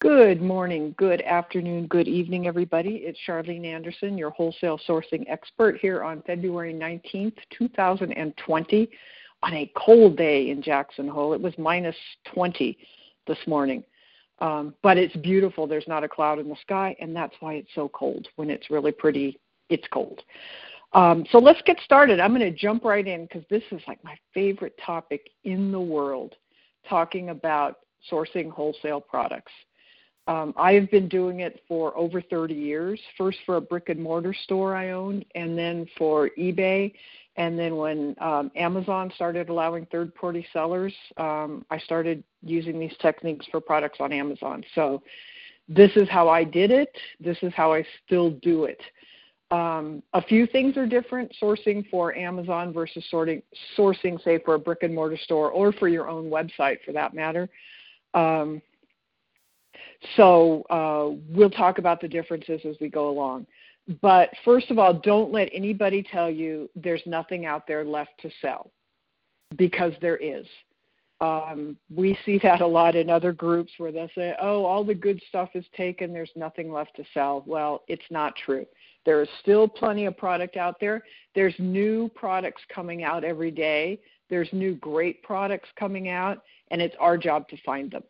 Good morning, good afternoon, good evening, everybody. It's Charlene Anderson, your wholesale sourcing expert here on February 19th, 2020, on a cold day in Jackson Hole. It was minus 20 this morning. Um, but it's beautiful. There's not a cloud in the sky, and that's why it's so cold. When it's really pretty, it's cold. Um, so let's get started. I'm going to jump right in because this is like my favorite topic in the world talking about sourcing wholesale products. Um, I have been doing it for over 30 years, first for a brick and mortar store I owned, and then for eBay. And then when um, Amazon started allowing third party sellers, um, I started using these techniques for products on Amazon. So this is how I did it. This is how I still do it. Um, a few things are different sourcing for Amazon versus sorting, sourcing, say, for a brick and mortar store or for your own website for that matter. Um, so uh, we'll talk about the differences as we go along. But first of all, don't let anybody tell you there's nothing out there left to sell because there is. Um, we see that a lot in other groups where they'll say, oh, all the good stuff is taken, there's nothing left to sell. Well, it's not true. There is still plenty of product out there. There's new products coming out every day. There's new great products coming out, and it's our job to find them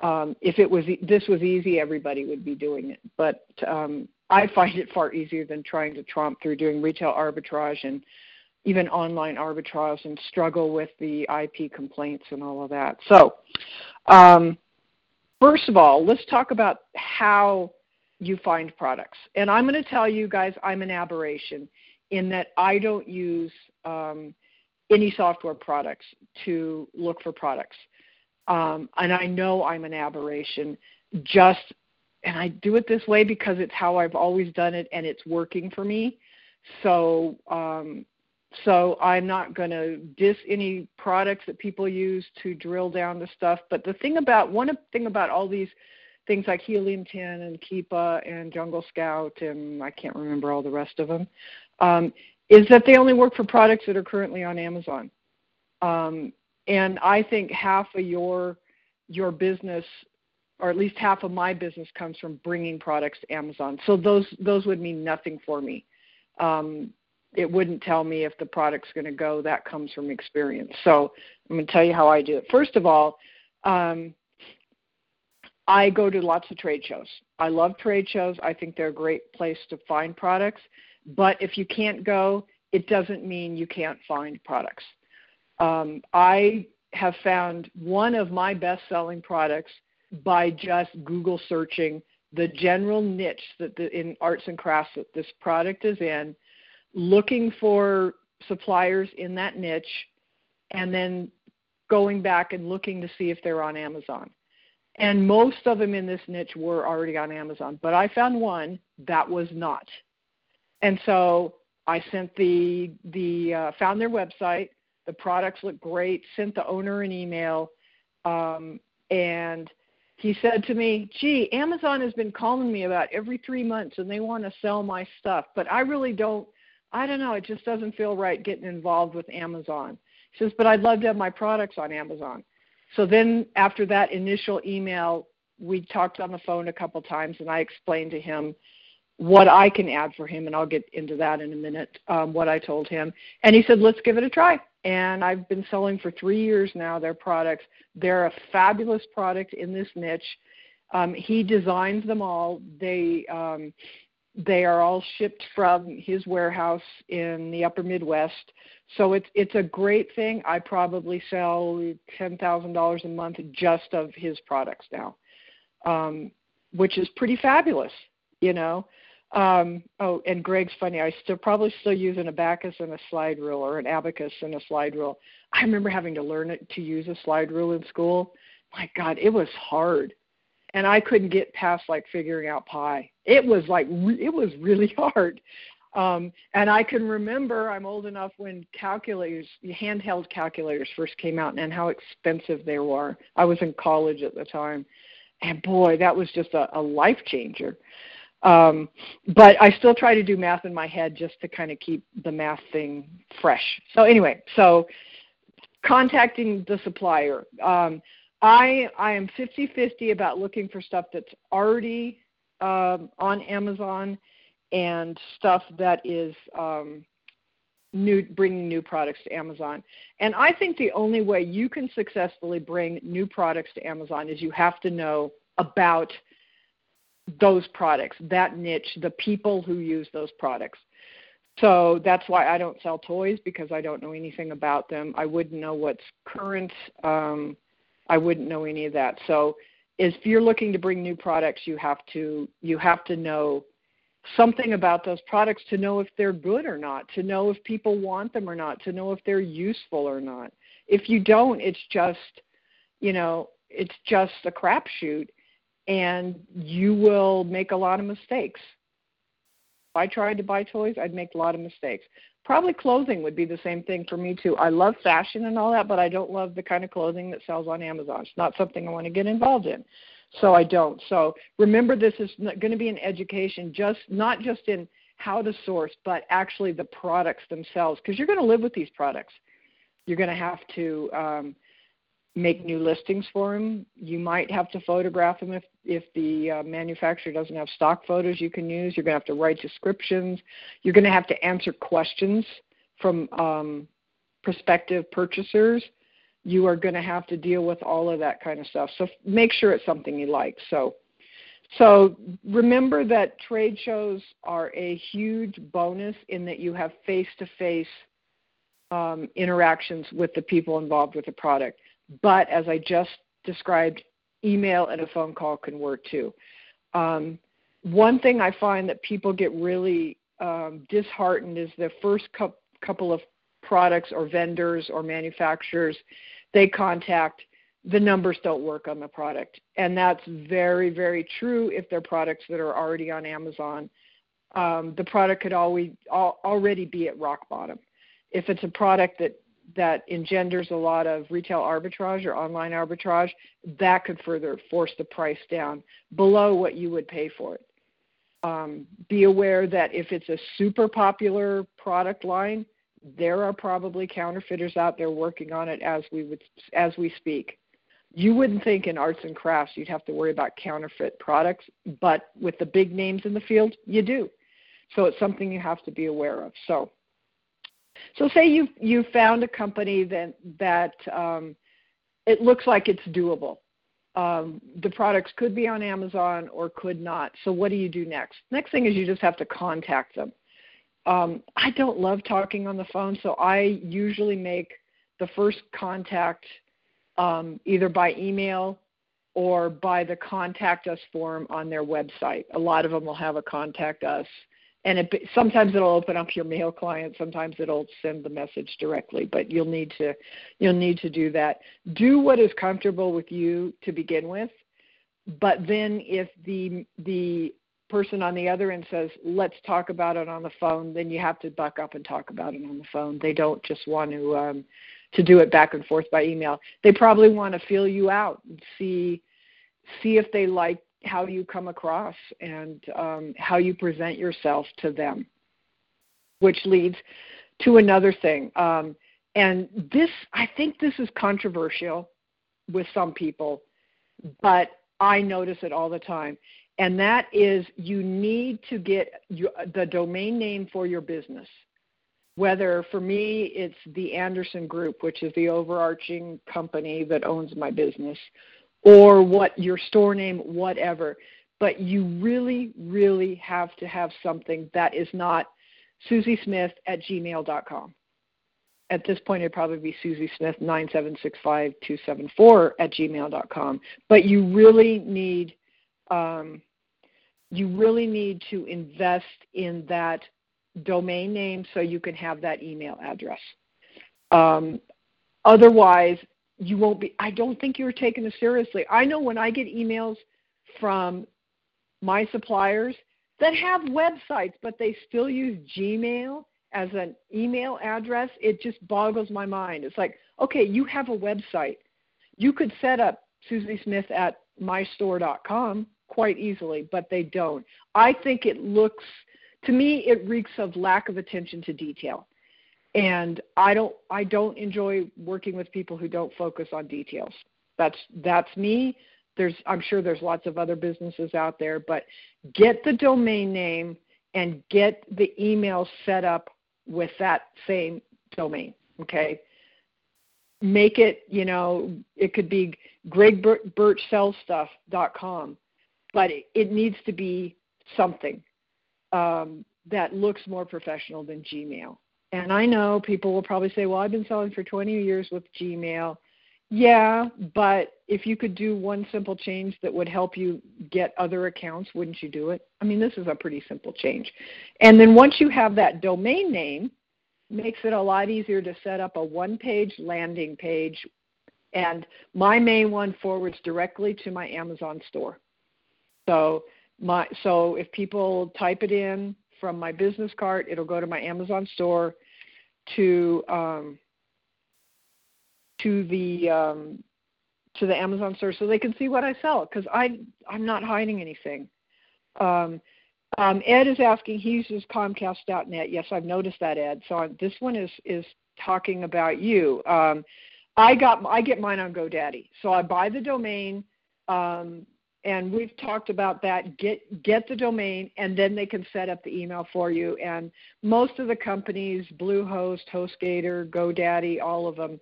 um, if it was this was easy, everybody would be doing it. But um, I find it far easier than trying to tromp through doing retail arbitrage and even online arbitrage and struggle with the IP complaints and all of that. So, um, first of all, let's talk about how you find products. And I'm going to tell you guys, I'm an aberration in that I don't use um, any software products to look for products um, and I know I'm an aberration. Just and I do it this way because it's how I've always done it, and it's working for me. So um, so I'm not going to diss any products that people use to drill down the stuff. But the thing about one thing about all these things like Helium 10 and Keepa and Jungle Scout and I can't remember all the rest of them, um, is that they only work for products that are currently on Amazon. Um, and I think half of your your business or at least half of my business comes from bringing products to Amazon. So those those would mean nothing for me. Um, it wouldn't tell me if the product's going to go. That comes from experience. So I'm going to tell you how I do it. First of all, um, I go to lots of trade shows. I love trade shows. I think they're a great place to find products. But if you can't go, it doesn't mean you can't find products. Um, I have found one of my best selling products by just Google searching the general niche that the, in arts and crafts that this product is in, looking for suppliers in that niche, and then going back and looking to see if they're on Amazon. And most of them in this niche were already on Amazon, but I found one that was not. And so I sent the the uh, found their website, the products look great. Sent the owner an email, um, and he said to me, "Gee, Amazon has been calling me about every three months, and they want to sell my stuff, but I really don't. I don't know. It just doesn't feel right getting involved with Amazon." He says, "But I'd love to have my products on Amazon." So then, after that initial email, we talked on the phone a couple times, and I explained to him what I can add for him, and I'll get into that in a minute. Um, what I told him, and he said, "Let's give it a try." And I've been selling for three years now their products. They're a fabulous product in this niche. Um, he designs them all. They um, they are all shipped from his warehouse in the Upper Midwest. So it's it's a great thing. I probably sell ten thousand dollars a month just of his products now, um, which is pretty fabulous, you know. Um, oh, and Greg's funny. I still probably still use an abacus and a slide rule, or an abacus and a slide rule. I remember having to learn it to use a slide rule in school. my God, it was hard, and I couldn't get past like figuring out pi. It was like it was really hard. Um, and I can remember I'm old enough when calculators, handheld calculators first came out and how expensive they were. I was in college at the time. And boy, that was just a, a life changer. Um, but I still try to do math in my head just to kind of keep the math thing fresh. So anyway, so contacting the supplier. Um, I I am 50-50 about looking for stuff that's already um, on Amazon and stuff that is um, new, bringing new products to Amazon. And I think the only way you can successfully bring new products to Amazon is you have to know about those products, that niche, the people who use those products. So that's why I don't sell toys because I don't know anything about them. I wouldn't know what's current. Um, I wouldn't know any of that. So if you're looking to bring new products, you have to you have to know something about those products to know if they're good or not, to know if people want them or not, to know if they're useful or not. If you don't, it's just, you know, it's just a crapshoot and you will make a lot of mistakes. If I tried to buy toys, I'd make a lot of mistakes. Probably clothing would be the same thing for me too. I love fashion and all that, but I don't love the kind of clothing that sells on Amazon. It's not something I want to get involved in so I don't. So remember, this is going to be an education, just not just in how to source, but actually the products themselves, because you're going to live with these products. You're going to have to um, make new listings for them. You might have to photograph them if if the uh, manufacturer doesn't have stock photos you can use. You're going to have to write descriptions. You're going to have to answer questions from um, prospective purchasers you are going to have to deal with all of that kind of stuff. So make sure it's something you like. So so remember that trade shows are a huge bonus in that you have face-to-face um, interactions with the people involved with the product. But as I just described, email and a phone call can work too. Um, one thing I find that people get really um, disheartened is the first couple of products or vendors or manufacturers they contact, the numbers don't work on the product. And that's very, very true if they're products that are already on Amazon. Um, the product could always al- already be at rock bottom. If it's a product that that engenders a lot of retail arbitrage or online arbitrage, that could further force the price down below what you would pay for it. Um, be aware that if it's a super popular product line, there are probably counterfeiters out there working on it as we would as we speak. You wouldn't think in arts and crafts you'd have to worry about counterfeit products, but with the big names in the field, you do. So it's something you have to be aware of. So, so say you you found a company that that um, it looks like it's doable. Um, the products could be on Amazon or could not. So what do you do next? Next thing is you just have to contact them um, I don't love talking on the phone, so I usually make the first contact um, either by email or by the contact us form on their website. A lot of them will have a contact us, and it, sometimes it'll open up your mail client. Sometimes it'll send the message directly, but you'll need to you'll need to do that. Do what is comfortable with you to begin with, but then if the the person on the other end says, let's talk about it on the phone, then you have to buck up and talk about it on the phone. They don't just want to um, to do it back and forth by email. They probably want to feel you out and see see if they like how you come across and um, how you present yourself to them, which leads to another thing. Um, and this, I think, this is controversial with some people, but I notice it all the time and that is you need to get the domain name for your business. Whether for me it's the Anderson Group, which is the overarching company that owns my business, or what your store name, whatever. But you really, really have to have something that is not Susie Smith at gmail.com. At this point, it'd probably be Susie Smith 9765274 at gmail.com. But you really need um, you really need to invest in that domain name so you can have that email address. Um, otherwise, you won't be I don't think you're taking it seriously. I know when I get emails from my suppliers that have websites but they still use Gmail as an email address, it just boggles my mind. It's like, okay, you have a website. You could set up Susie Smith at mystore.com quite easily, but they don't. I think it looks to me it reeks of lack of attention to detail. And I don't I don't enjoy working with people who don't focus on details. That's that's me. There's I'm sure there's lots of other businesses out there, but get the domain name and get the email set up with that same domain. Okay. Make it, you know, it could be gregbirchsellstuff.com, but it, needs to be something um, that looks more professional than Gmail. And I know people will probably say, well, I've been selling for 20 years with Gmail. Yeah, but if you could do one simple change that would help you get other accounts, wouldn't you do it? I mean, this is a pretty simple change. And then once you have that domain name, makes it a lot easier to set up a one-page landing page and my main one forwards directly to my Amazon store. So my so if people type it in from my business cart, it'll go to my Amazon store to um, to the um, to the Amazon store so they can see what I sell because I I'm not hiding anything. Um, um, Ed is asking. He uses Comcast.net. Yes, I've noticed that, Ed. So this one is is talking about you. Um, I got I get mine on GoDaddy. So I buy the domain. Um, and we've talked about that. Get get the domain and then they can set up the email for you. And most of the companies bluehost hostgator godaddy all of them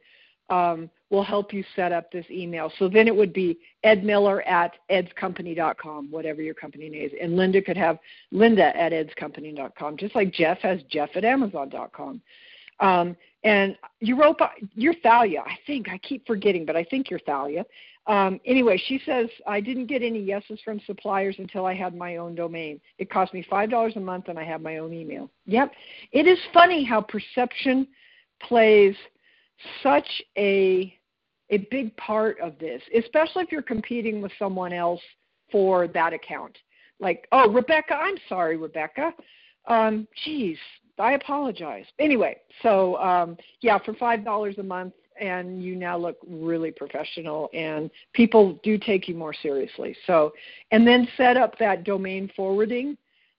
um, will help you set up this email. So then it would be ed miller at edscompany.com whatever your company name is. And linda could have linda at edscompany.com just like jeff has jeff at amazon.com um, and europa you're thalia i think i keep forgetting but i think you're thalia um, anyway, she says, I didn't get any yeses from suppliers until I had my own domain. It cost me $5 a month and I have my own email. Yep. It is funny how perception plays such a a big part of this, especially if you're competing with someone else for that account. Like, oh, Rebecca, I'm sorry, Rebecca. Um, geez, I apologize. Anyway, so um, yeah, for five dollars a month, and you now look really professional and people do take you more seriously. So and then set up that domain forwarding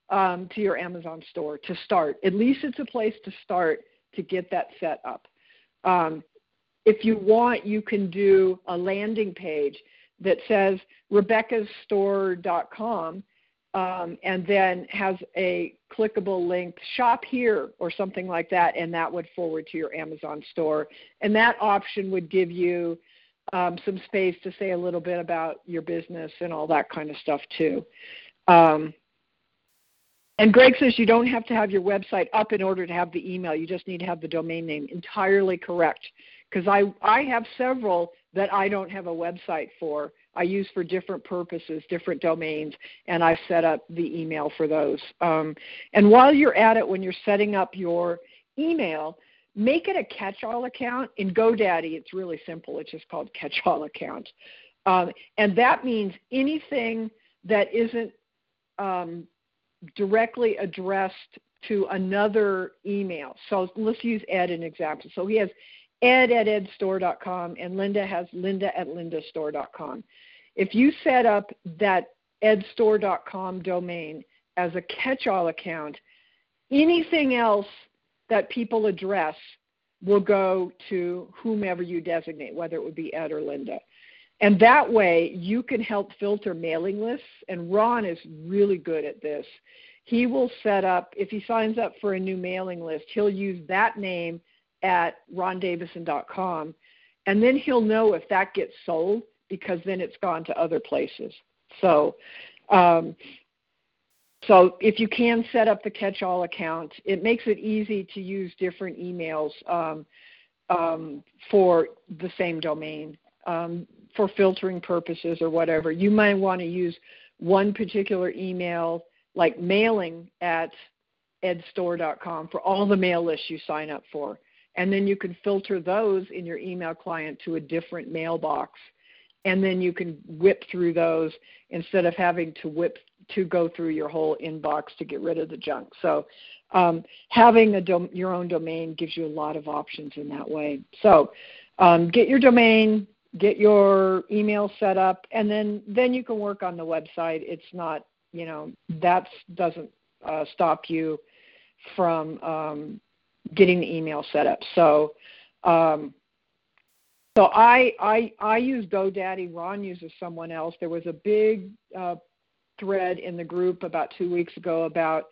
um, to your amazon store to start. At least it's a place to start to get that set up. Um, if you want you can do a landing page that says rebeccasstore.com um, and then has a clickable link, shop here or something like that, and that would forward to your Amazon store. And that option would give you um, some space to say a little bit about your business and all that kind of stuff too. Um, and Greg says you don't have to have your website up in order to have the email. You just need to have the domain name. Entirely correct. Because I, I have several that I don't have a website for I use for different purposes, different domains, and I've set up the email for those. Um, and while you're at it, when you're setting up your email, make it a catch-all account. In GoDaddy, it's really simple. It's just called catch-all account. Um, and that means anything that isn't um, directly addressed to another email. So let's use Ed an example. So he has ed at edstore.com and Linda has linda at lindastore.com. If you set up that edstore.com domain as a catch-all account, anything else that people address will go to whomever you designate, whether it would be Ed or Linda. And that way you can help filter mailing lists, and Ron is really good at this. He will set up, if he signs up for a new mailing list, he'll use that name at rondavison.com, and then he'll know if that gets sold because then it's gone to other places. So, um, so if you can set up the catch-all account, it makes it easy to use different emails um, um, for the same domain um, for filtering purposes or whatever. You might want to use one particular email, like mailing at edstore.com, for all the mail lists you sign up for and then you can filter those in your email client to a different mailbox. And then you can whip through those instead of having to whip to go through your whole inbox to get rid of the junk. So um, having a dom- your own domain gives you a lot of options in that way. So um, get your domain get your email set up and then then you can work on the website. It's not you know that doesn't uh, stop you from um, getting the email set up. So, um, so I, I I use GoDaddy. Ron uses someone else. There was a big uh, thread in the group about two weeks ago about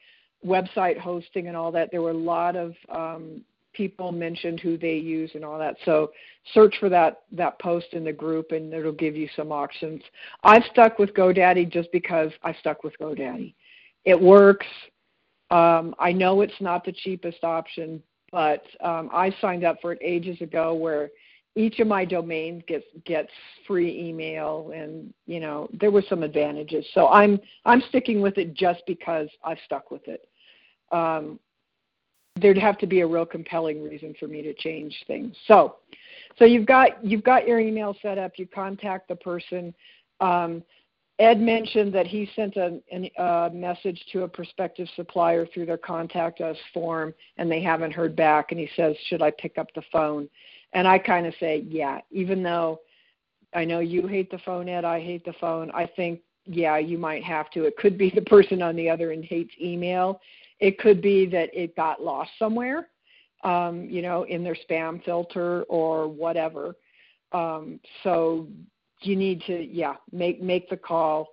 website hosting and all that. There were a lot of um, people mentioned who they use and all that. So search for that that post in the group and it'll give you some options. I've stuck with GoDaddy just because I stuck with GoDaddy. It works. Um, I know it's not the cheapest option, but um, I signed up for it ages ago where each of my domains gets gets free email and you know there were some advantages. So i'm i'm sticking with it just because i've stuck with it. Um, there'd have to be a real compelling reason for me to change things. So so you've got you've got your email set up you contact the person. Um, Ed mentioned that he sent a, a, message to a prospective supplier through their contact us form and they haven't heard back. And he says, Should I pick up the phone? And I kind of say, Yeah, even though I know you hate the phone, Ed, I hate the phone. I think, yeah, you might have to. It could be the person on the other end hates email. It could be that it got lost somewhere, um, you know, in their spam filter or whatever. Um, so you need to yeah make make the call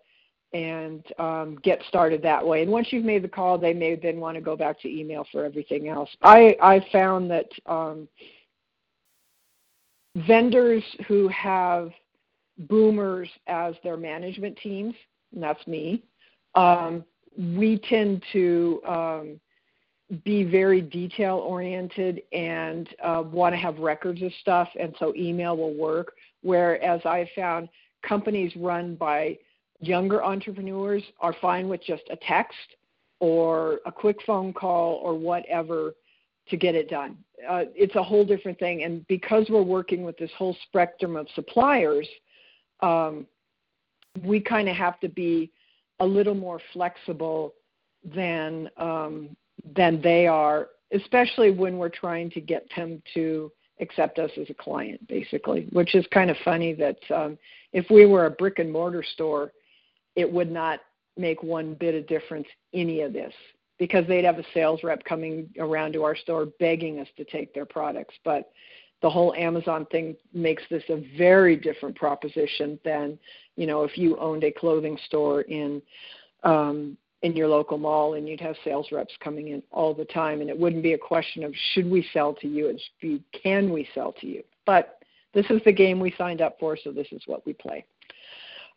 and um, get started that way. And once you've made the call, they may then want to go back to email for everything else. I I found that um, vendors who have boomers as their management teams, and that's me, um, we tend to um, be very detail oriented and uh, want to have records of stuff, and so email will work. Whereas I found companies run by younger entrepreneurs are fine with just a text or a quick phone call or whatever to get it done. Uh, it's a whole different thing. And because we're working with this whole spectrum of suppliers, um, we kind of have to be a little more flexible than um, than they are, especially when we're trying to get them to accept us as a client, basically, which is kind of funny that um, if we were a brick and mortar store, it would not make one bit of difference any of this because they'd have a sales rep coming around to our store begging us to take their products. But the whole Amazon thing makes this a very different proposition than, you know, if you owned a clothing store in um, in your local mall and you'd have sales reps coming in all the time and it wouldn't be a question of should we sell to you it's be can we sell to you. But this is the game we signed up for so this is what we play.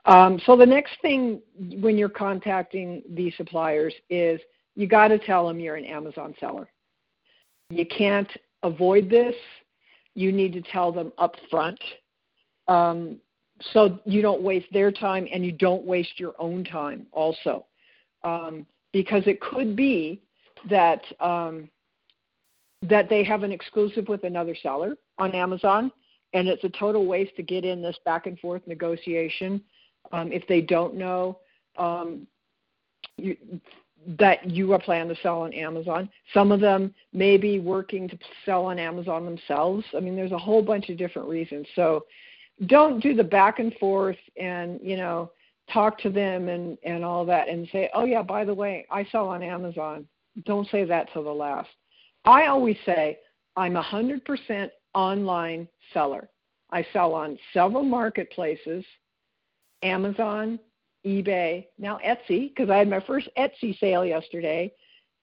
Um, so the next thing when you're contacting these suppliers is you got to tell them you're an amazon seller. You can't avoid this. You need to tell them up front um, so you don't waste their time and you don't waste your own time also um, because it could be that um, that they have an exclusive with another seller on Amazon, and it's a total waste to get in this back and forth negotiation um, if they don't know um, you, that you are planning to sell on Amazon. Some of them may be working to sell on Amazon themselves. I mean, there's a whole bunch of different reasons. So don't do the back and forth and you know talk to them and and all that and say oh yeah by the way i sell on amazon don't say that till the last i always say i'm a hundred percent online seller i sell on several marketplaces amazon ebay now etsy because i had my first etsy sale yesterday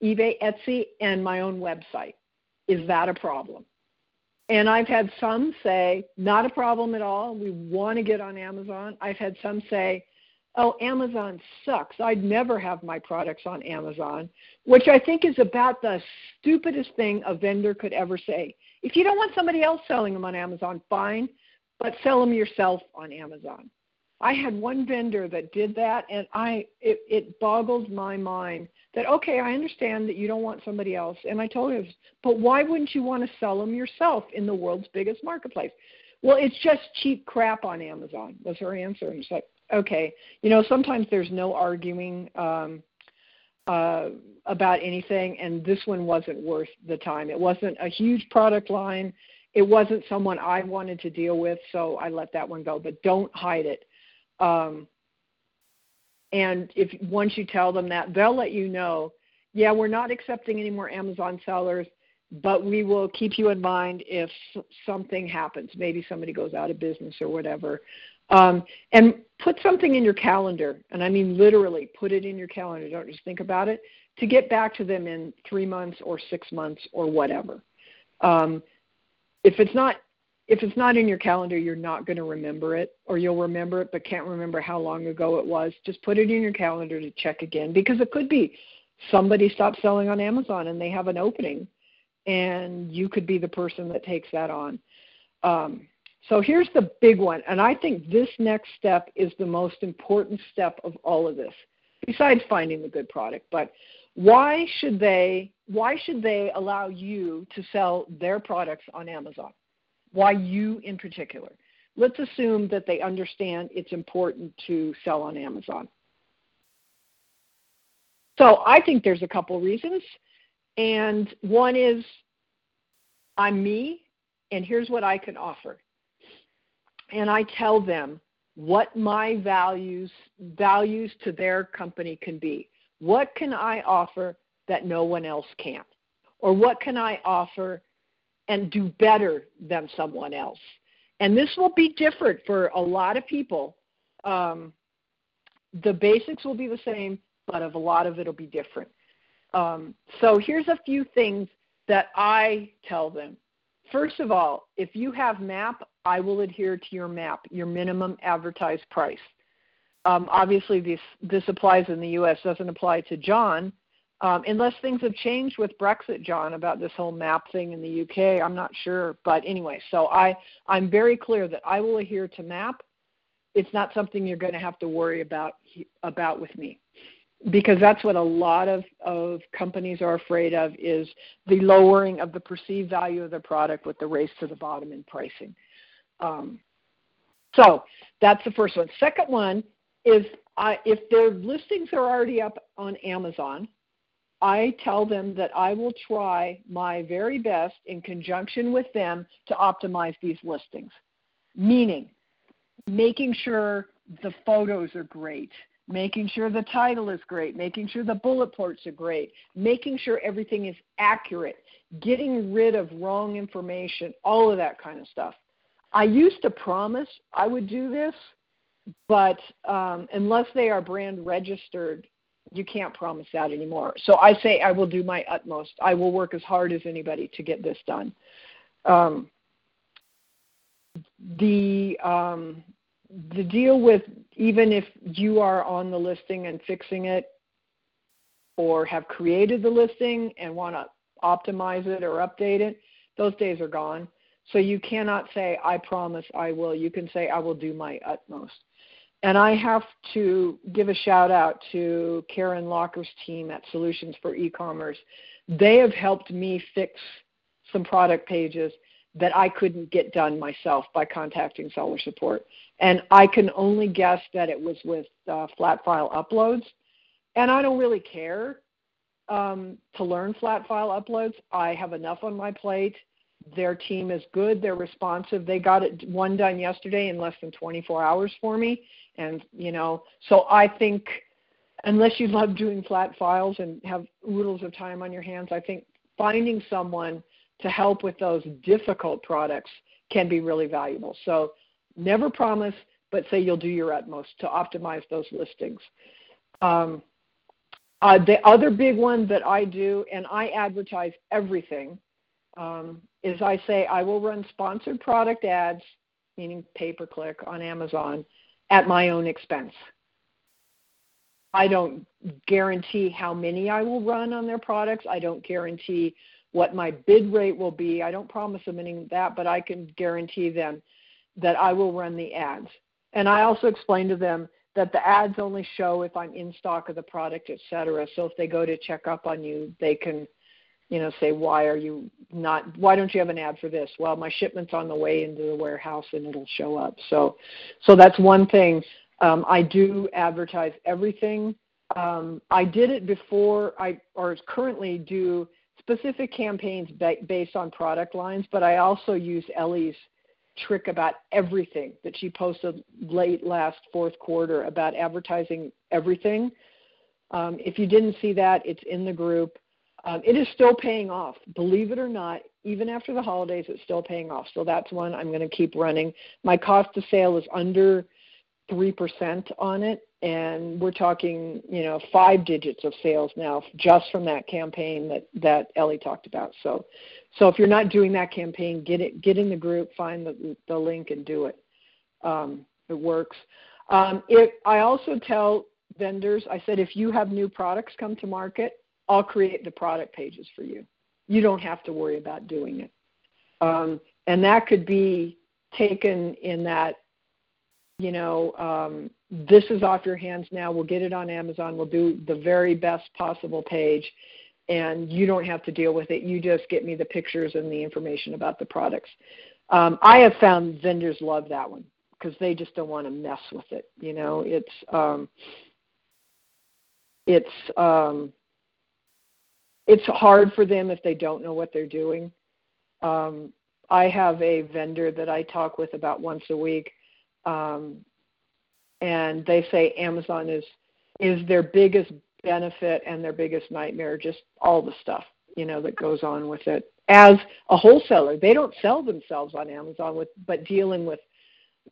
ebay etsy and my own website is that a problem and I've had some say, not a problem at all. We want to get on Amazon. I've had some say, oh, Amazon sucks. I'd never have my products on Amazon, which I think is about the stupidest thing a vendor could ever say. If you don't want somebody else selling them on Amazon, fine, but sell them yourself on Amazon. I had one vendor that did that, and I it, it boggled my mind that okay, I understand that you don't want somebody else, and I told him, but why wouldn't you want to sell them yourself in the world's biggest marketplace? Well, it's just cheap crap on Amazon. Was her answer, and she's like, okay, you know, sometimes there's no arguing. Um, uh, about anything, and this one wasn't worth the time. It wasn't a huge product line. It wasn't someone I wanted to deal with, so I let that one go. But don't hide it. Um, and if once you tell them that, they'll let you know. Yeah, we're not accepting any more Amazon sellers, but we will keep you in mind if something happens. Maybe somebody goes out of business or whatever. Um, and put something in your calendar, and I mean literally put it in your calendar, don't just think about it, to get back to them in three months or six months or whatever. Um, if it's not if it's not in your calendar, you're not going to remember it, or you'll remember it but can't remember how long ago it was. Just put it in your calendar to check again because it could be somebody stopped selling on Amazon and they have an opening, and you could be the person that takes that on. Um, so here's the big one, and I think this next step is the most important step of all of this, besides finding the good product. But why should they why should they allow you to sell their products on Amazon? Why you in particular? Let's assume that they understand it's important to sell on Amazon. So I think there's a couple reasons. And one is I'm me, and here's what I can offer and I tell them what my values values to their company can be. What can I offer that no one else can? Or what can I offer and do better than someone else? And this will be different for a lot of people. Um, the basics will be the same, but of a lot of it will be different. Um, so here's a few things that I tell them. First of all, if you have MAP, I will adhere to your MAP, your minimum advertised price. Um, obviously, this this applies in the U.S. doesn't apply to John, um, unless things have changed with Brexit, John, about this whole MAP thing in the U.K. I'm not sure, but anyway, so I I'm very clear that I will adhere to MAP. It's not something you're going to have to worry about about with me because that's what a lot of, of companies are afraid of is the lowering of the perceived value of their product with the race to the bottom in pricing. Um, so that's the first one. Second one is I, if their listings are already up on Amazon, I tell them that I will try my very best in conjunction with them to optimize these listings, meaning making sure the photos are great, making sure the title is great, making sure the bullet points are great, making sure everything is accurate, getting rid of wrong information, all of that kind of stuff. I used to promise I would do this, but um, unless they are brand registered, you can't promise that anymore. So I say I will do my utmost. I will work as hard as anybody to get this done. Um, the um, the deal with even if you are on the listing and fixing it or have created the listing and want to optimize it or update it, those days are gone. So you cannot say, I promise I will. You can say, I will do my utmost. And I have to give a shout out to Karen Locker's team at Solutions for E-commerce. They have helped me fix some product pages that I couldn't get done myself by contacting seller support. And I can only guess that it was with uh, flat file uploads. And I don't really care um, to learn flat file uploads. I have enough on my plate. Their team is good. They're responsive. They got it one done yesterday in less than 24 hours for me. And, you know, so I think unless you love doing flat files and have oodles of time on your hands, I think finding someone to help with those difficult products can be really valuable. So never promise, but say you'll do your utmost to optimize those listings. Um, uh, the other big one that I do, and I advertise everything, um, is I say I will run sponsored product ads, meaning pay per click on Amazon, at my own expense. I don't guarantee how many I will run on their products. I don't guarantee what my bid rate will be. I don't promise them any of that, but I can guarantee them that I will run the ads. And I also explain to them that the ads only show if I'm in stock of the product, et cetera. So if they go to check up on you, they can, you know, say, why are you not, why don't you have an ad for this? Well, my shipment's on the way into the warehouse and it'll show up. So, so that's one thing. Um, I do advertise everything. Um, I did it before I, or currently do specific campaigns ba- based on product lines, but I also use Ellie's trick about everything that she posted late last fourth quarter about advertising everything. Um, if you didn't see that, it's in the group. Um, it is still paying off. Believe it or not, even after the holidays, it's still paying off. So that's one I'm going to keep running. My cost of sale is under 3% on it and we're talking, you know, five digits of sales now just from that campaign that that Ellie talked about. So, so if you're not doing that campaign, get it, get in the group, find the the link, and do it. Um, it works. Um, it, I also tell vendors, I said, if you have new products come to market, I'll create the product pages for you. You don't have to worry about doing it. Um, and that could be taken in that you know, um, this is off your hands now. We'll get it on Amazon. We'll do the very best possible page, and you don't have to deal with it. You just get me the pictures and the information about the products. Um, I have found vendors love that one because they just don't want to mess with it. You know, it's um, it's um, it's hard for them if they don't know what they're doing. Um, I have a vendor that I talk with about once a week um, and they say Amazon is is their biggest benefit and their biggest nightmare, just all the stuff you know that goes on with it. As a wholesaler, they don't sell themselves on Amazon with, but dealing with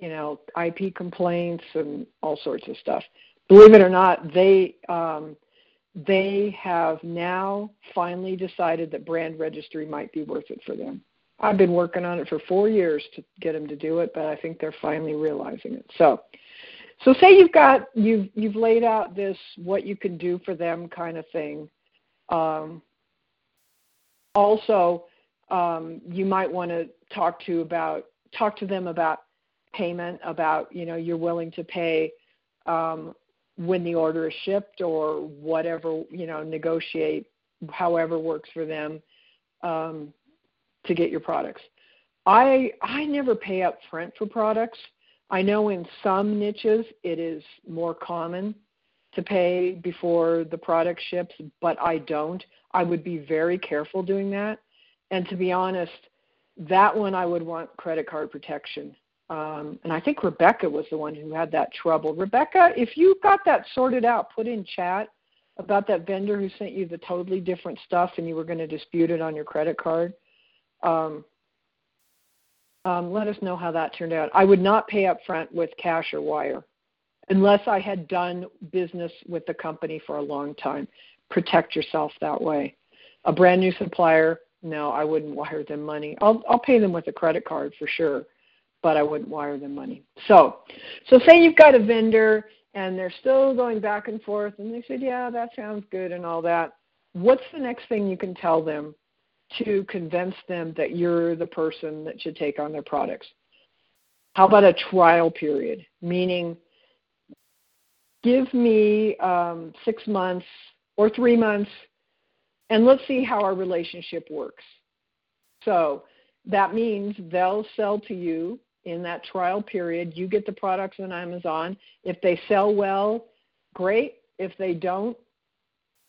you know IP complaints and all sorts of stuff. Believe it or not, they um, they have now finally decided that brand registry might be worth it for them. I've been working on it for four years to get them to do it, but I think they're finally realizing it. So, so say you've got you've you've laid out this what you can do for them kind of thing. Um, also, um, you might want to talk to about talk to them about payment, about you know you're willing to pay um, when the order is shipped or whatever you know negotiate however works for them. Um, to get your products. I I never pay up front for products. I know in some niches it is more common to pay before the product ships, but I don't. I would be very careful doing that. And to be honest, that one I would want credit card protection. Um, and I think Rebecca was the one who had that trouble. Rebecca, if you got that sorted out, put in chat about that vendor who sent you the totally different stuff and you were going to dispute it on your credit card um, um, let us know how that turned out. I would not pay up front with cash or wire unless I had done business with the company for a long time. Protect yourself that way. A brand new supplier, no, I wouldn't wire them money. I'll I'll pay them with a credit card for sure, but I wouldn't wire them money. So, so say you've got a vendor and they're still going back and forth and they said, "Yeah, that sounds good" and all that. What's the next thing you can tell them to convince them that you're the person that should take on their products. How about a trial period? Meaning, give me um, six months or three months, and let's see how our relationship works. So that means they'll sell to you in that trial period. You get the products on Amazon. If they sell well, great. If they don't,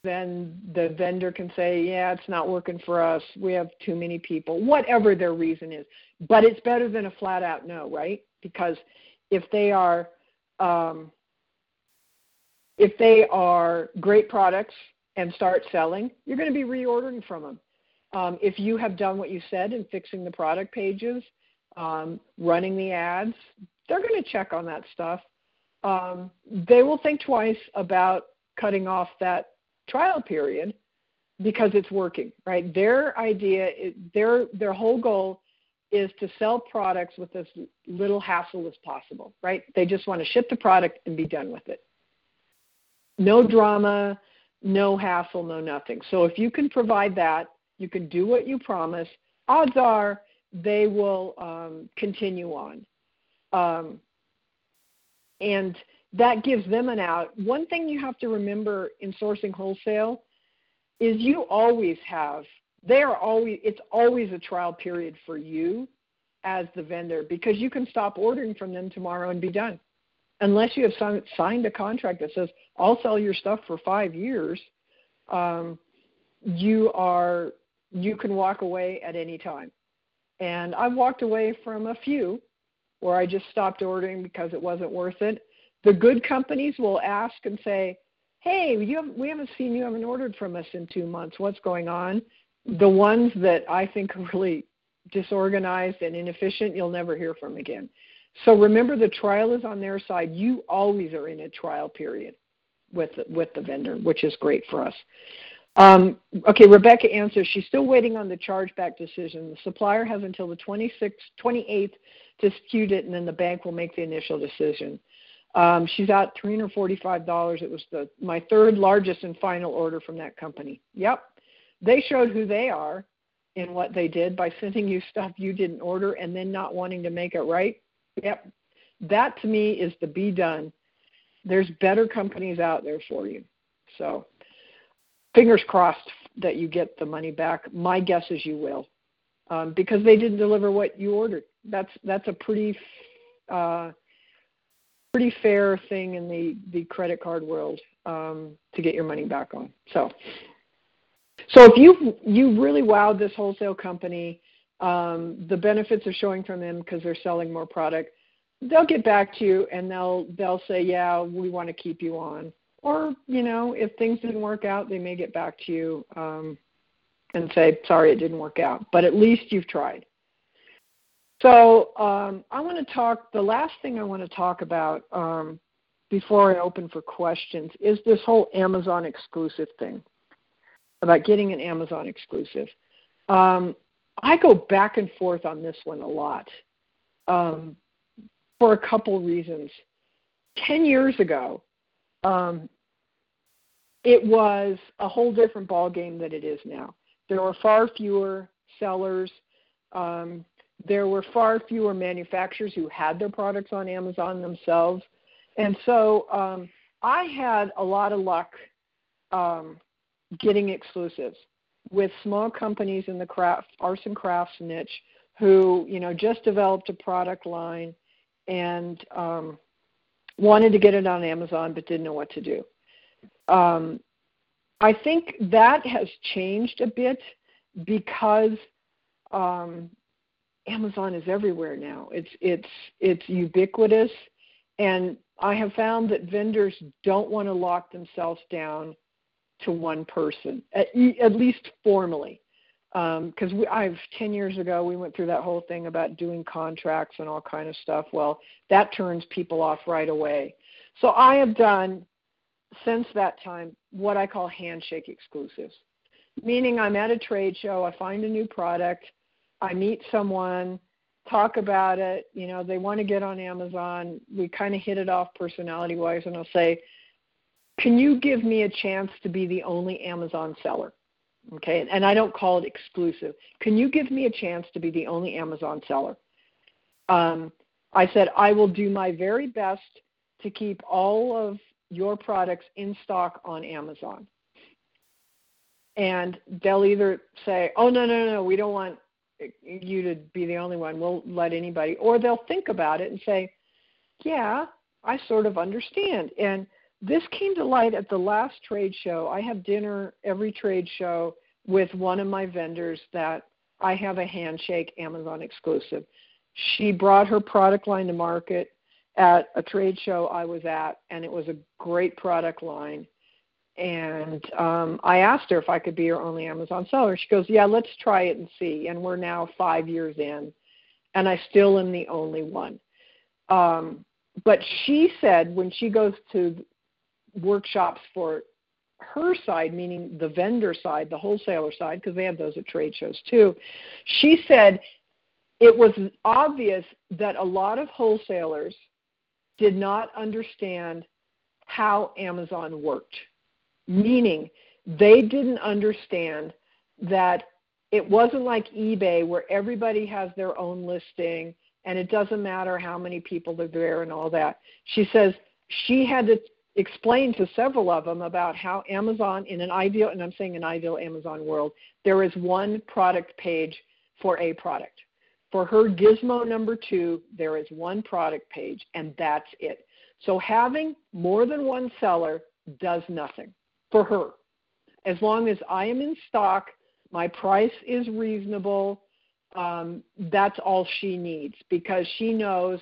then the vendor can say, yeah, it's not working for us. We have too many people, whatever their reason is. But it's better than a flat out no, right? Because if they are um, if they are great products and start selling, you're going to be reordering from them. Um, if you have done what you said in fixing the product pages, um, running the ads, they're going to check on that stuff. Um, they will think twice about cutting off that trial period because it's working, right? Their idea, their their whole goal is to sell products with as little hassle as possible, right? They just want to ship the product and be done with it. No drama, no hassle, no nothing. So if you can provide that, you can do what you promise. Odds are they will um, continue on. Um, and that gives them an out. One thing you have to remember in sourcing wholesale is you always have they are always it's always a trial period for you as the vendor because you can stop ordering from them tomorrow and be done unless you have signed a contract that says i'll sell your stuff for five years um, you are you can walk away at any time and i've walked away from a few where i just stopped ordering because it wasn't worth it the good companies will ask and say hey you have, we haven't seen you haven't ordered from us in two months what's going on the ones that I think are really disorganized and inefficient, you'll never hear from again. So remember, the trial is on their side. You always are in a trial period with with the vendor, which is great for us. Um, okay, Rebecca answers. She's still waiting on the chargeback decision. The supplier has until the 26th, 28th to dispute it, and then the bank will make the initial decision. Um, she's out $345. It was the my third largest and final order from that company. Yep, they showed who they are in what they did by sending you stuff you didn't order and then not wanting to make it right. Yep. That to me is the be done. There's better companies out there for you. So fingers crossed that you get the money back. My guess is you will. Um, because they didn't deliver what you ordered. That's that's a pretty uh, pretty fair thing in the the credit card world um, to get your money back on. So so if you you really wowed this wholesale company, um, the benefits are showing from them because they're selling more product. They'll get back to you and they'll they'll say, yeah, we want to keep you on. Or you know, if things didn't work out, they may get back to you um, and say, sorry, it didn't work out. But at least you've tried. So um, I want to talk. The last thing I want to talk about um, before I open for questions is this whole Amazon exclusive thing about getting an Amazon exclusive. Um, I go back and forth on this one a lot um, for a couple reasons. Ten years ago, um, it was a whole different ball game than it is now. There were far fewer sellers. Um, there were far fewer manufacturers who had their products on Amazon themselves, and so um, I had a lot of luck um, getting exclusives with small companies in the craft arts and crafts niche who you know just developed a product line and um, wanted to get it on Amazon but didn't know what to do. Um, I think that has changed a bit because um, Amazon is everywhere now. It's it's it's ubiquitous, and I have found that vendors don't want to lock themselves down to one person, at, at least formally. Because um, I've ten years ago we went through that whole thing about doing contracts and all kind of stuff. Well, that turns people off right away. So I have done since that time what I call handshake exclusives, meaning I'm at a trade show, I find a new product, I meet someone, talk about it. You know, they want to get on Amazon. We kind of hit it off personality wise, and I'll say, can you give me a chance to be the only Amazon seller? Okay, and I don't call it exclusive. Can you give me a chance to be the only Amazon seller? Um, I said, I will do my very best to keep all of your products in stock on Amazon. And they'll either say, oh, no, no, no, we don't want you to be the only one. We'll let anybody. Or they'll think about it and say, yeah, I sort of understand. And this came to light at the last trade show. I have dinner every trade show with one of my vendors that I have a handshake Amazon exclusive. She brought her product line to market at a trade show I was at, and it was a great product line. And um, I asked her if I could be her only Amazon seller. She goes, Yeah, let's try it and see. And we're now five years in, and I still am the only one. Um, but she said when she goes to workshops for her side, meaning the vendor side, the wholesaler side, because they have those at trade shows too. She said it was obvious that a lot of wholesalers did not understand how Amazon worked, meaning they didn't understand that it wasn't like eBay where everybody has their own listing and it doesn't matter how many people are there and all that. She says she had to explain to several of them about how Amazon, in an ideal, and I'm saying an ideal Amazon world, there is one product page for a product. For her gizmo number two, there is one product page, and that's it. So having more than one seller does nothing for her. As long as I am in stock, my price is reasonable, um, that's all she needs because she knows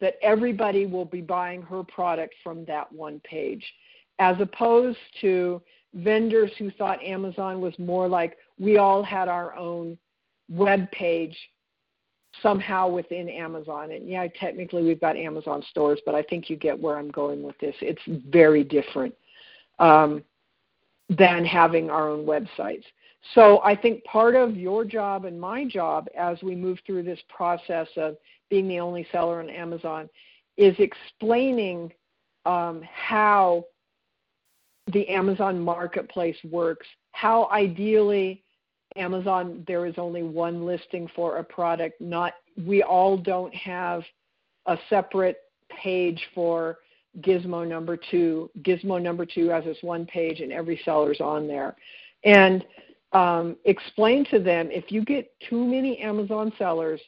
that everybody will be buying her product from that one page, as opposed to vendors who thought Amazon was more like we all had our own web page somehow within Amazon. And yeah, technically we've got Amazon stores, but I think you get where I'm going with this. It's very different um, than having our own websites. So I think part of your job and my job as we move through this process of being the only seller on Amazon is explaining um, how the Amazon marketplace works, how ideally Amazon there is only one listing for a product, not we all don't have a separate page for Gizmo number two. Gizmo number two has this one page and every seller's on there. And um, explain to them if you get too many Amazon sellers,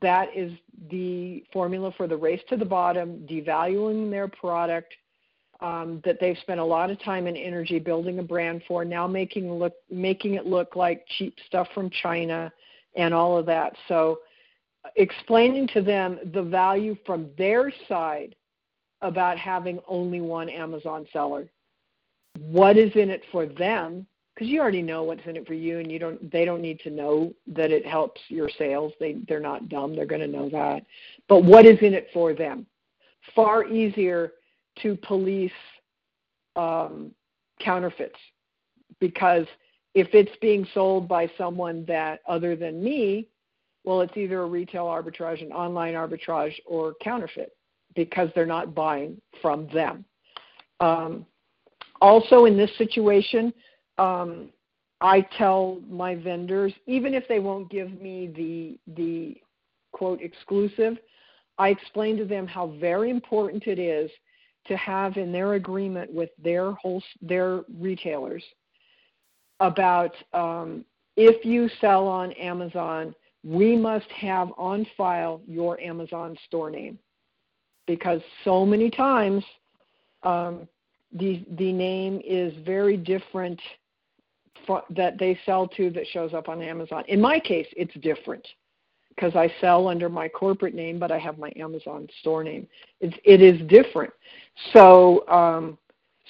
that is the formula for the race to the bottom, devaluing their product um, that they've spent a lot of time and energy building a brand for, now making look making it look like cheap stuff from China and all of that. So explaining to them the value from their side about having only one Amazon seller. What is in it for them because you already know what's in it for you and you don't they don't need to know that it helps your sales. They they're not dumb. They're going to know that. But what is in it for them? Far easier to police um, counterfeits because if it's being sold by someone that other than me well it's either a retail arbitrage an online arbitrage or counterfeit because they're not buying from them. Um, also in this situation um, I tell my vendors, even if they won't give me the the quote exclusive, I explain to them how very important it is to have in their agreement with their whole their retailers about um, if you sell on Amazon, we must have on file your Amazon store name. Because so many times um, the the name is very different that they sell to that shows up on Amazon. In my case, it's different because I sell under my corporate name, but I have my Amazon store name. It's, it is different. So, um,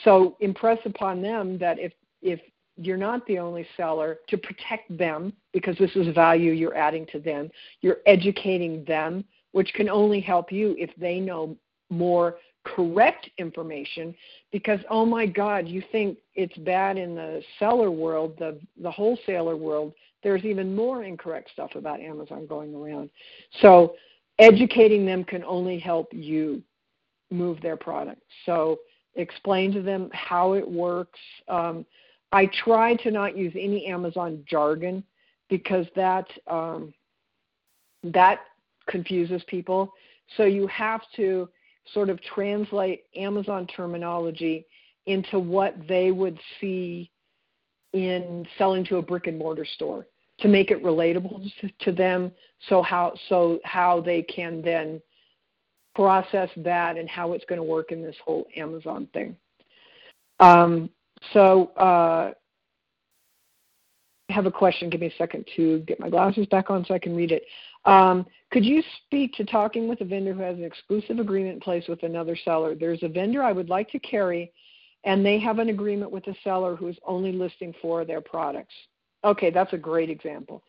so impress upon them that if if you're not the only seller, to protect them because this is value you're adding to them. You're educating them, which can only help you if they know more correct information because oh my god you think it's bad in the seller world the the wholesaler world. There's even more incorrect stuff about amazon going around. So educating them can only help you move their product. So explain to them how it works. Um, i try to not use any amazon jargon because that um, that confuses people. So you have to sort of translate Amazon terminology into what they would see in selling to a brick and mortar store to make it relatable to them so how so how they can then process that and how it's going to work in this whole Amazon thing. Um, so uh, I have a question. Give me a second to get my glasses back on so I can read it. Um, could you speak to talking with a vendor who has an exclusive agreement in place with another seller? There's a vendor I would like to carry, and they have an agreement with a seller who is only listing four of their products. Okay, that's a great example.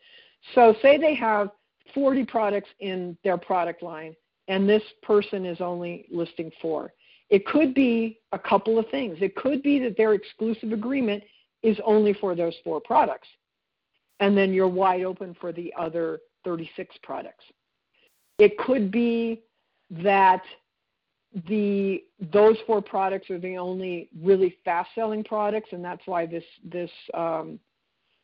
So, say they have 40 products in their product line, and this person is only listing four. It could be a couple of things. It could be that their exclusive agreement is only for those four products, and then you're wide open for the other 36 products. It could be that the those four products are the only really fast selling products, and that's why this this um,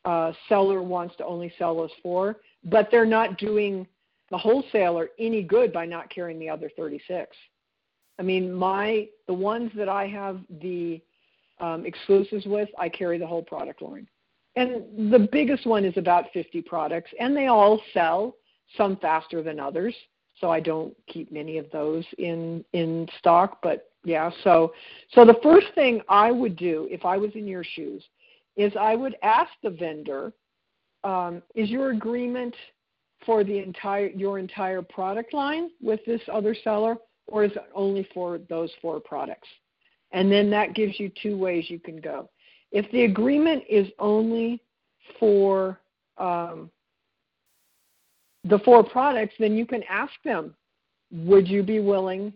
uh, seller wants to only sell those four. But they're not doing the wholesaler any good by not carrying the other 36. I mean, my the ones that I have the um, exclusives with, I carry the whole product line. And the biggest one is about 50 products, and they all sell, some faster than others. So I don't keep many of those in in stock, but yeah. So so the first thing I would do if I was in your shoes is I would ask the vendor, um, is your agreement for the entire your entire product line with this other seller, or is it only for those four products? And then that gives you two ways you can go. If the agreement is only for um, the four products, then you can ask them, would you be willing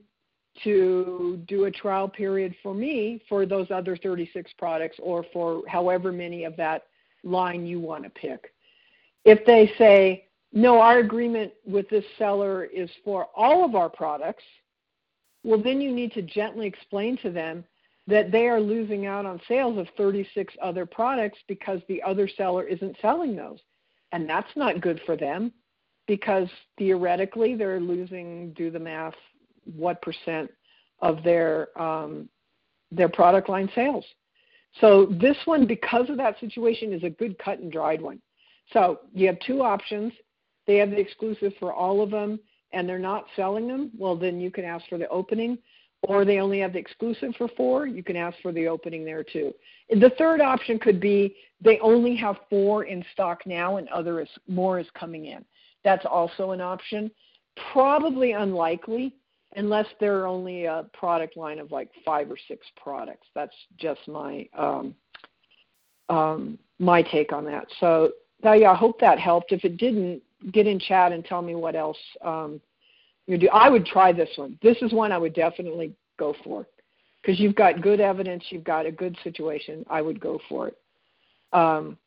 to do a trial period for me for those other 36 products or for however many of that line you want to pick? If they say, no, our agreement with this seller is for all of our products, well, then you need to gently explain to them that they are losing out on sales of 36 other products because the other seller isn't selling those. And that's not good for them because theoretically they're losing, do the math, what percent of their um, their product line sales. So this one, because of that situation, is a good cut and dried one. So you have two options. They have the exclusive for all of them, and they're not selling them. Well, then you can ask for the opening or they only have the exclusive for four, you can ask for the opening there too. The third option could be they only have four in stock now and other is more is coming in. That's also an option. Probably unlikely unless they're only a product line of like five or six products. That's just my um, um, my take on that. So yeah, I hope that helped. If it didn't, get in chat and tell me what else um, you do. I would try this one. This is one I would definitely go for because you've got good evidence, you've got a good situation. I would go for it. Um,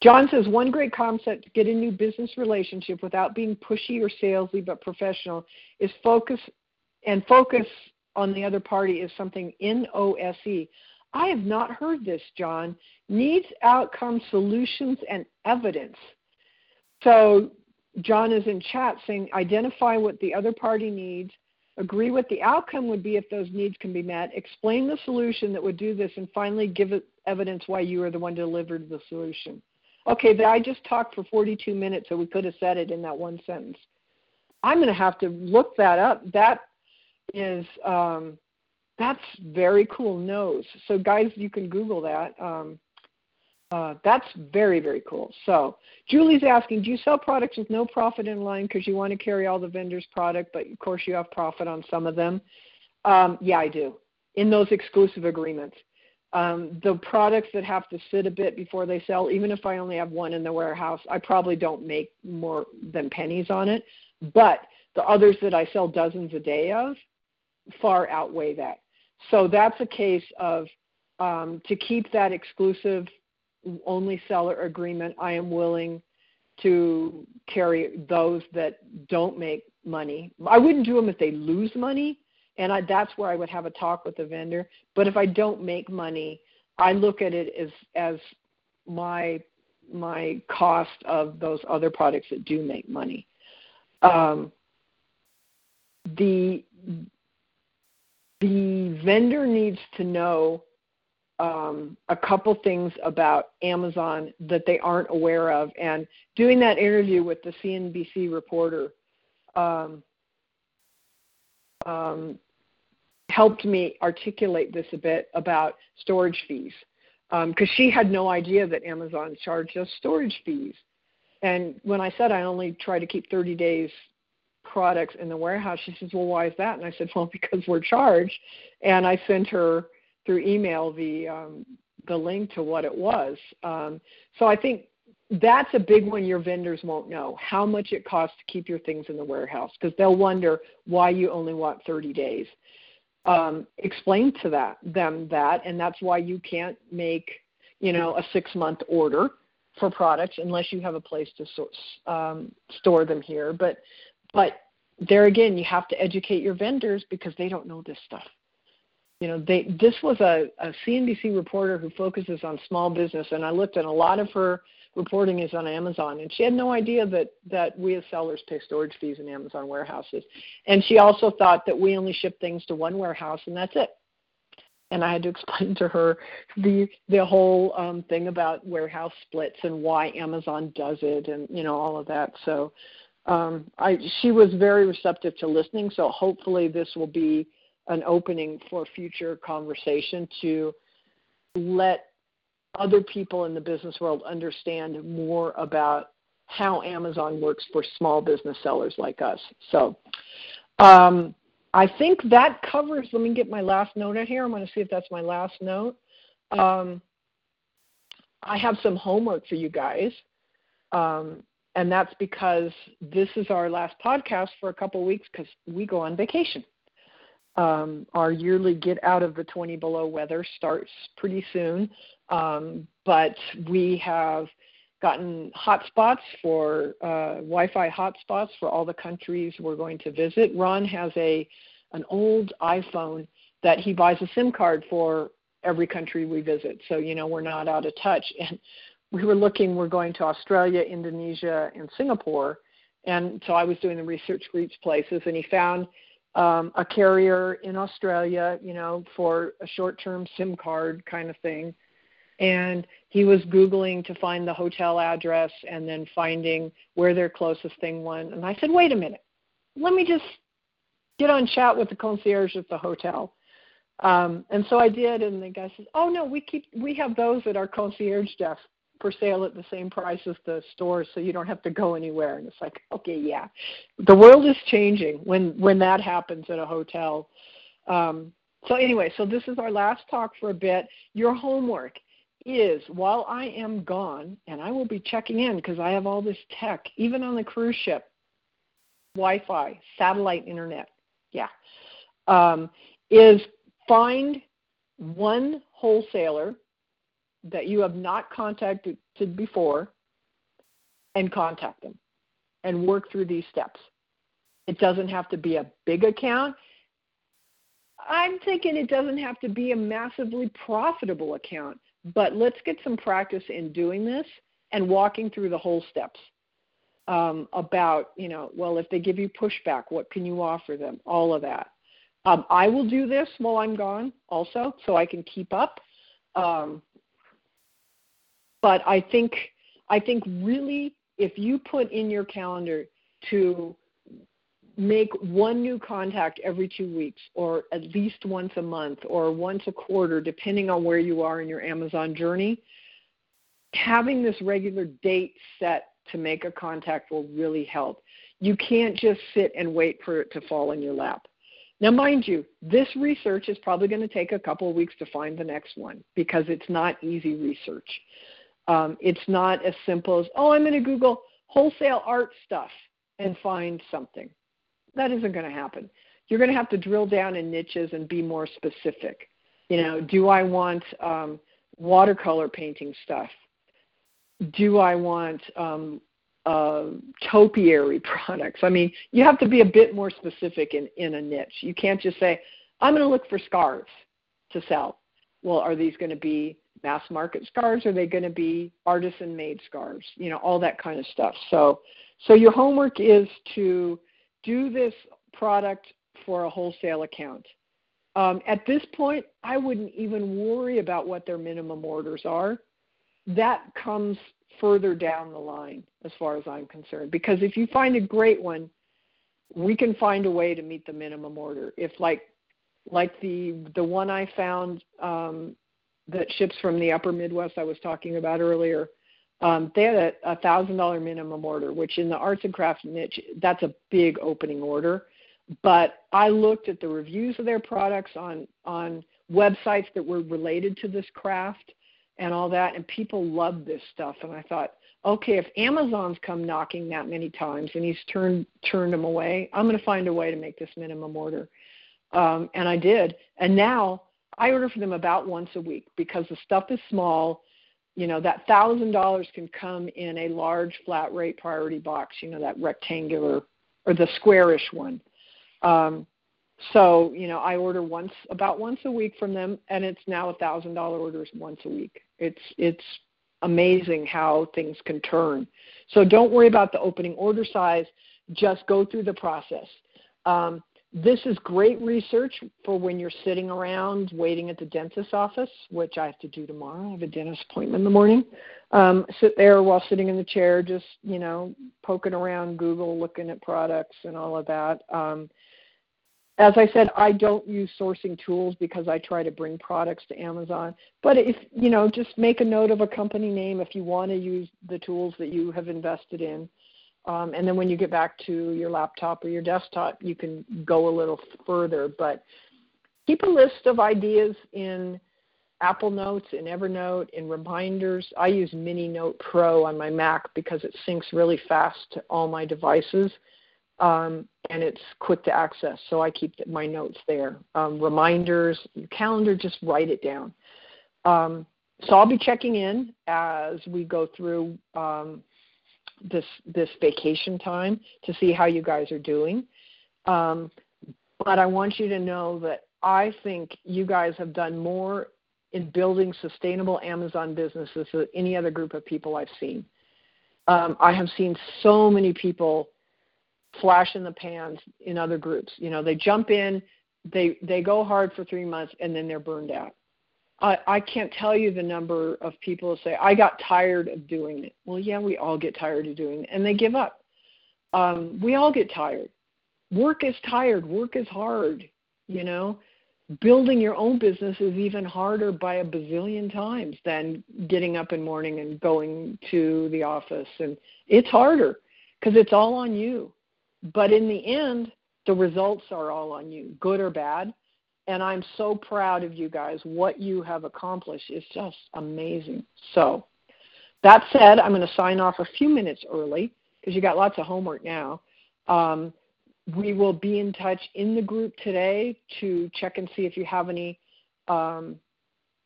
John says one great concept to get a new business relationship without being pushy or salesy but professional is focus and focus on the other party is something NOSE. I have not heard this, John. Needs, outcomes, solutions, and evidence. So John is in chat saying identify what the other party needs, agree what the outcome would be if those needs can be met, explain the solution that would do this, and finally give evidence why you are the one delivered the solution. Okay, but I just talked for 42 minutes, so we could have said it in that one sentence. I'm going to have to look that up. That is um, that's very cool. Nose. So guys, you can Google that. Um, uh, that's very, very cool. So Julie's asking, do you sell products with no profit in line because you want to carry all the vendor's product, but of course you have profit on some of them? Um, yeah, I do. In those exclusive agreements. Um, the products that have to sit a bit before they sell, even if I only have one in the warehouse, I probably don't make more than pennies on it. But the others that I sell dozens a day of far outweigh that. So that's a case of um, to keep that exclusive only seller agreement, I am willing to carry those that don't make money. I wouldn't do them if they lose money, and I, that's where I would have a talk with the vendor. But if I don't make money, I look at it as as my my cost of those other products that do make money. Um, the the vendor needs to know um, a couple things about Amazon that they aren't aware of. And doing that interview with the CNBC reporter um, um, helped me articulate this a bit about storage fees because um, she had no idea that Amazon charged us storage fees. And when I said I only try to keep 30 days products in the warehouse, she says, "Well, why is that?" And I said, "Well, because we're charged." And I sent her through email the um, the link to what it was. Um, so I think that's a big one your vendors won't know how much it costs to keep your things in the warehouse because they'll wonder why you only want 30 days. Um, explain to that them that, and that's why you can't make you know a six month order for products unless you have a place to um, store them here. But but there again, you have to educate your vendors because they don't know this stuff you know they this was a, a cnbc reporter who focuses on small business and i looked at a lot of her reporting is on Amazon, and she had no idea that that we as sellers pay storage fees in Amazon warehouses. And she also thought that we only ship things to one warehouse and that's it. And I had to explain to her the the whole um, thing about warehouse splits and why Amazon does it, and you know all of that. So um, I she was very receptive to listening. So hopefully this will be an opening for future conversation to let other people in the business world understand more about how Amazon works for small business sellers like us. So um, I think that covers. Let me get my last note out here. I'm going to see if that's my last note. Um, I have some homework for you guys, um, and that's because this is our last podcast for a couple weeks because we go on vacation. Um, our yearly get out of the 20 below weather starts pretty soon, um, but we have gotten hotspots for uh, Wi-Fi hotspots for all the countries we're going to visit. Ron has a an old iPhone that he buys a SIM card for every country we visit. So you know we're not out of touch. And we were looking. We're going to Australia, Indonesia, and Singapore. And so I was doing the research for each places, and he found um, a carrier in Australia, you know, for a short-term SIM card kind of thing. And he was Googling to find the hotel address and then finding where their closest thing went. And I said, wait a minute, let me just get on chat with the concierge at the hotel. Um, and so I did, and the guy says, "Oh no, we keep we have those at our concierge desk for sale at the same price as the stores so you don't have to go anywhere. And it's like okay yeah. The world is changing when when that happens at a hotel. Um, so anyway so this is our last talk for a bit. Your homework is while i am gone and i will be checking in because i have all this tech even on the cruise ship wi-fi satellite internet yeah um, is find one wholesaler that you have not contacted before and contact them and work through these steps. It doesn't have to be a big account. I'm thinking it doesn't have to be a massively profitable account, but let's get some practice in doing this and walking through the whole steps um, about, you know, well, if they give you pushback, what can you offer them? All of that. Um, I will do this while I'm gone also, so I can keep up. Um, but I think I think really if you put in your calendar to make one new contact every two weeks or at least once a month or once a quarter depending on where you are in your Amazon journey having this regular date set to make a contact will really help. You can't just sit and wait for it to fall in your lap. Now, mind you, this research is probably going to take a couple of weeks to find the next one because it's not easy research. Um, it's not as simple as, oh, I'm going to Google wholesale art stuff and find something. That isn't going to happen. You're going to have to drill down in niches and be more specific. You know, do I want um, watercolor painting stuff? Do I want um, uh, topiary products? I mean, you have to be a bit more specific in, in a niche. You can't just say, I'm going to look for scarves to sell. Well, are these going to be mass market scarves? Are they going to be artisan made scarves? You know, all that kind of stuff. So, so your homework is to do this product for a wholesale account. Um, at this point, I wouldn't even worry about what their minimum orders are. That comes further down the line, as far as I'm concerned. Because if you find a great one, we can find a way to meet the minimum order. If like like the the one I found um, that ships from the upper Midwest I was talking about earlier, um, they had a thousand dollar minimum order, which in the arts and crafts niche, that's a big opening order. But I looked at the reviews of their products on on websites that were related to this craft and all that, and people loved this stuff. And I thought, okay, if Amazon's come knocking that many times and he's turned turned them away, I'm going to find a way to make this minimum order. Um, and I did. And now I order for them about once a week because the stuff is small. You know, that thousand dollars can come in a large flat rate priority box, you know, that rectangular or the squarish one. Um, so, you know, I order once about once a week from them and it's now a thousand dollar orders once a week. It's it's amazing how things can turn. So don't worry about the opening order size. Just go through the process. Um, this is great research for when you're sitting around waiting at the dentist's office, which I have to do tomorrow. I have a dentist appointment in the morning. Um, sit there while sitting in the chair, just you know, poking around Google, looking at products and all of that. Um, as I said, I don't use sourcing tools because I try to bring products to Amazon. But if you know, just make a note of a company name if you want to use the tools that you have invested in. Um, and then when you get back to your laptop or your desktop, you can go a little further. But keep a list of ideas in Apple Notes, in Evernote, in reminders. I use Mini Note Pro on my Mac because it syncs really fast to all my devices um, and it's quick to access. So I keep my notes there. Um, reminders, calendar, just write it down. Um, so I'll be checking in as we go through um, this this vacation time to see how you guys are doing. Um, but I want you to know that I think you guys have done more in building sustainable Amazon businesses than any other group of people I've seen. Um, I have seen so many people flash in the pans in other groups. You know, they jump in, they they go hard for three months, and then they're burned out. I, I can't tell you the number of people who say, I got tired of doing it. Well, yeah, we all get tired of doing it, and they give up. Um, we all get tired. Work is tired. Work is hard. You know, building your own business is even harder by a bazillion times than getting up in the morning and going to the office, and it's harder because it's all on you. But in the end, the results are all on you, good or bad. And I'm so proud of you guys. What you have accomplished is just amazing. So, that said, I'm going to sign off a few minutes early because you got lots of homework now. Um, we will be in touch in the group today to check and see if you have any um,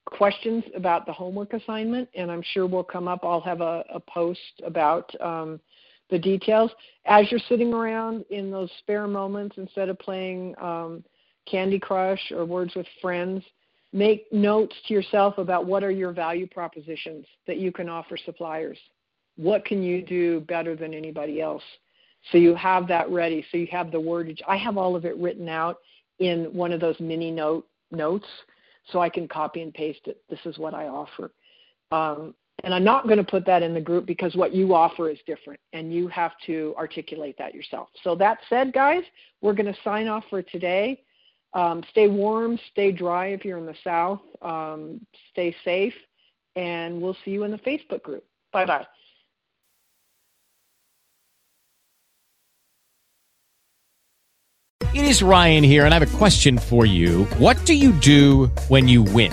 questions about the homework assignment, and I'm sure we'll come up. I'll have a, a post about um, the details. As you're sitting around in those spare moments, instead of playing um, Candy Crush or Words with Friends, make notes to yourself about what are your value propositions that you can offer suppliers. What can you do better than anybody else? So you have that ready. So you have the wordage. I have all of it written out in one of those mini note notes, so I can copy and paste it. This is what I offer. Um, and I'm not going to put that in the group because what you offer is different and you have to articulate that yourself. So, that said, guys, we're going to sign off for today. Um, stay warm, stay dry if you're in the South, um, stay safe, and we'll see you in the Facebook group. Bye bye. It is Ryan here, and I have a question for you. What do you do when you win?